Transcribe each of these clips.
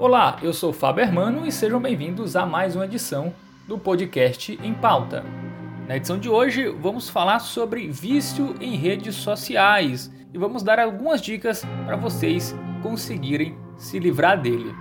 Olá, eu sou Fábio Hermano e sejam bem-vindos a mais uma edição do podcast Em Pauta. Na edição de hoje, vamos falar sobre vício em redes sociais e vamos dar algumas dicas para vocês conseguirem se livrar dele.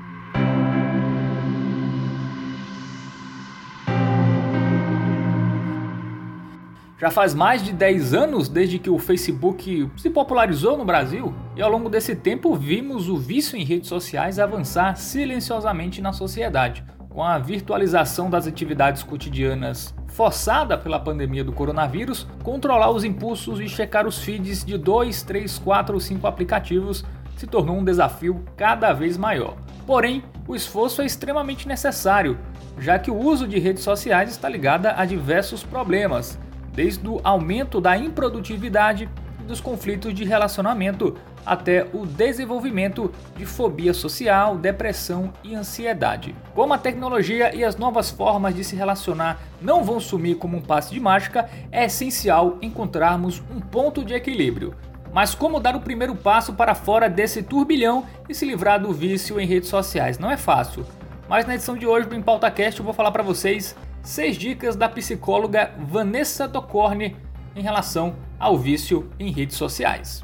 Já faz mais de 10 anos desde que o Facebook se popularizou no Brasil, e ao longo desse tempo vimos o vício em redes sociais avançar silenciosamente na sociedade. Com a virtualização das atividades cotidianas forçada pela pandemia do coronavírus, controlar os impulsos e checar os feeds de 2, 3, 4 ou 5 aplicativos se tornou um desafio cada vez maior. Porém, o esforço é extremamente necessário, já que o uso de redes sociais está ligado a diversos problemas, desde o aumento da improdutividade e dos conflitos de relacionamento até o desenvolvimento de fobia social, depressão e ansiedade. Como a tecnologia e as novas formas de se relacionar não vão sumir como um passe de mágica, é essencial encontrarmos um ponto de equilíbrio. Mas como dar o primeiro passo para fora desse turbilhão e se livrar do vício em redes sociais? Não é fácil. Mas na edição de hoje do EmpautaCast eu vou falar para vocês seis dicas da psicóloga Vanessa Docorne em relação ao vício em redes sociais.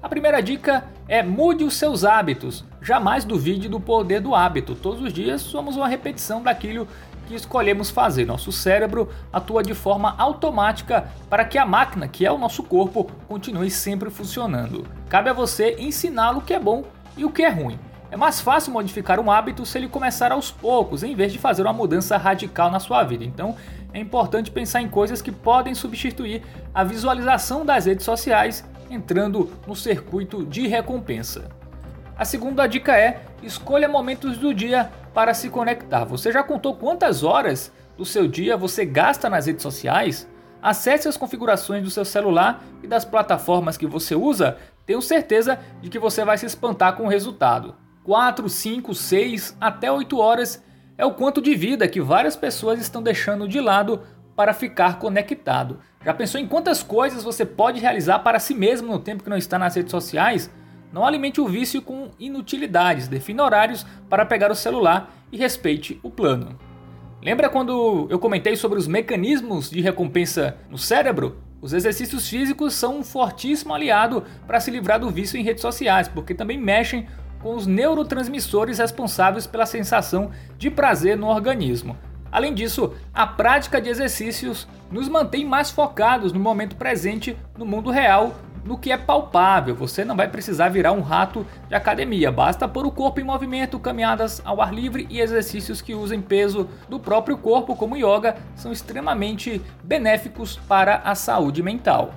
A primeira dica é mude os seus hábitos. Jamais duvide do poder do hábito. Todos os dias somos uma repetição daquilo que escolhemos fazer. Nosso cérebro atua de forma automática para que a máquina, que é o nosso corpo, continue sempre funcionando. Cabe a você ensiná-lo o que é bom e o que é ruim. É mais fácil modificar um hábito se ele começar aos poucos, em vez de fazer uma mudança radical na sua vida. Então, é importante pensar em coisas que podem substituir a visualização das redes sociais entrando no circuito de recompensa. A segunda dica é: escolha momentos do dia para se conectar. Você já contou quantas horas do seu dia você gasta nas redes sociais? Acesse as configurações do seu celular e das plataformas que você usa. Tenho certeza de que você vai se espantar com o resultado. 4, 5, 6 até 8 horas é o quanto de vida que várias pessoas estão deixando de lado para ficar conectado. Já pensou em quantas coisas você pode realizar para si mesmo no tempo que não está nas redes sociais? Não alimente o vício com inutilidades, defina horários para pegar o celular e respeite o plano. Lembra quando eu comentei sobre os mecanismos de recompensa no cérebro? Os exercícios físicos são um fortíssimo aliado para se livrar do vício em redes sociais, porque também mexem com os neurotransmissores responsáveis pela sensação de prazer no organismo. Além disso, a prática de exercícios nos mantém mais focados no momento presente, no mundo real, no que é palpável. Você não vai precisar virar um rato de academia, basta pôr o corpo em movimento, caminhadas ao ar livre e exercícios que usem peso do próprio corpo, como yoga, são extremamente benéficos para a saúde mental.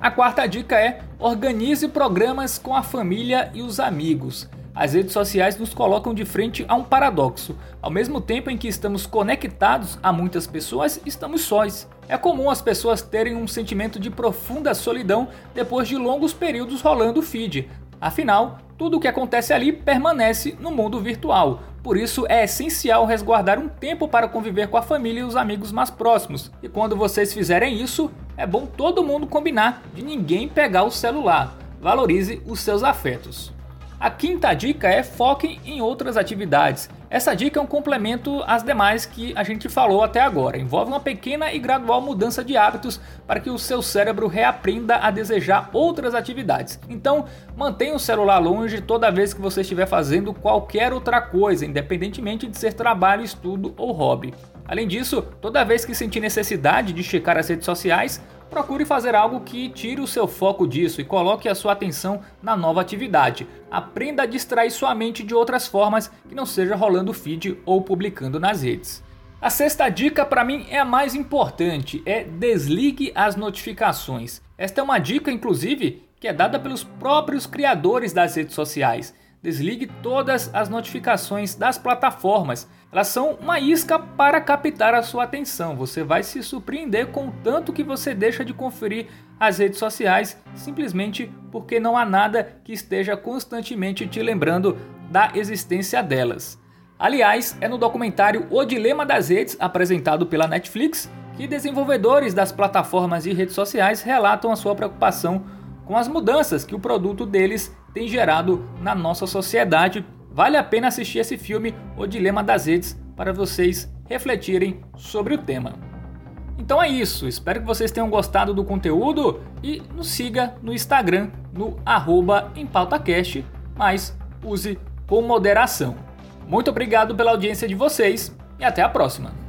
A quarta dica é: organize programas com a família e os amigos. As redes sociais nos colocam de frente a um paradoxo. Ao mesmo tempo em que estamos conectados a muitas pessoas, estamos sós. É comum as pessoas terem um sentimento de profunda solidão depois de longos períodos rolando o feed. Afinal, tudo o que acontece ali permanece no mundo virtual. Por isso é essencial resguardar um tempo para conviver com a família e os amigos mais próximos. E quando vocês fizerem isso, é bom todo mundo combinar de ninguém pegar o celular. Valorize os seus afetos. A quinta dica é foque em outras atividades. Essa dica é um complemento às demais que a gente falou até agora. Envolve uma pequena e gradual mudança de hábitos para que o seu cérebro reaprenda a desejar outras atividades. Então, mantenha o celular longe toda vez que você estiver fazendo qualquer outra coisa, independentemente de ser trabalho, estudo ou hobby. Além disso, toda vez que sentir necessidade de checar as redes sociais, procure fazer algo que tire o seu foco disso e coloque a sua atenção na nova atividade. Aprenda a distrair sua mente de outras formas que não seja rolando feed ou publicando nas redes. A sexta dica para mim é a mais importante, é desligue as notificações. Esta é uma dica inclusive que é dada pelos próprios criadores das redes sociais. Desligue todas as notificações das plataformas. Elas são uma isca para captar a sua atenção. Você vai se surpreender com o tanto que você deixa de conferir as redes sociais simplesmente porque não há nada que esteja constantemente te lembrando da existência delas. Aliás, é no documentário O Dilema das Redes, apresentado pela Netflix, que desenvolvedores das plataformas e redes sociais relatam a sua preocupação com as mudanças que o produto deles tem gerado na nossa sociedade, vale a pena assistir esse filme, O Dilema das Redes, para vocês refletirem sobre o tema. Então é isso, espero que vocês tenham gostado do conteúdo e nos siga no Instagram no arroba EmpautaCast, mas use com moderação. Muito obrigado pela audiência de vocês e até a próxima!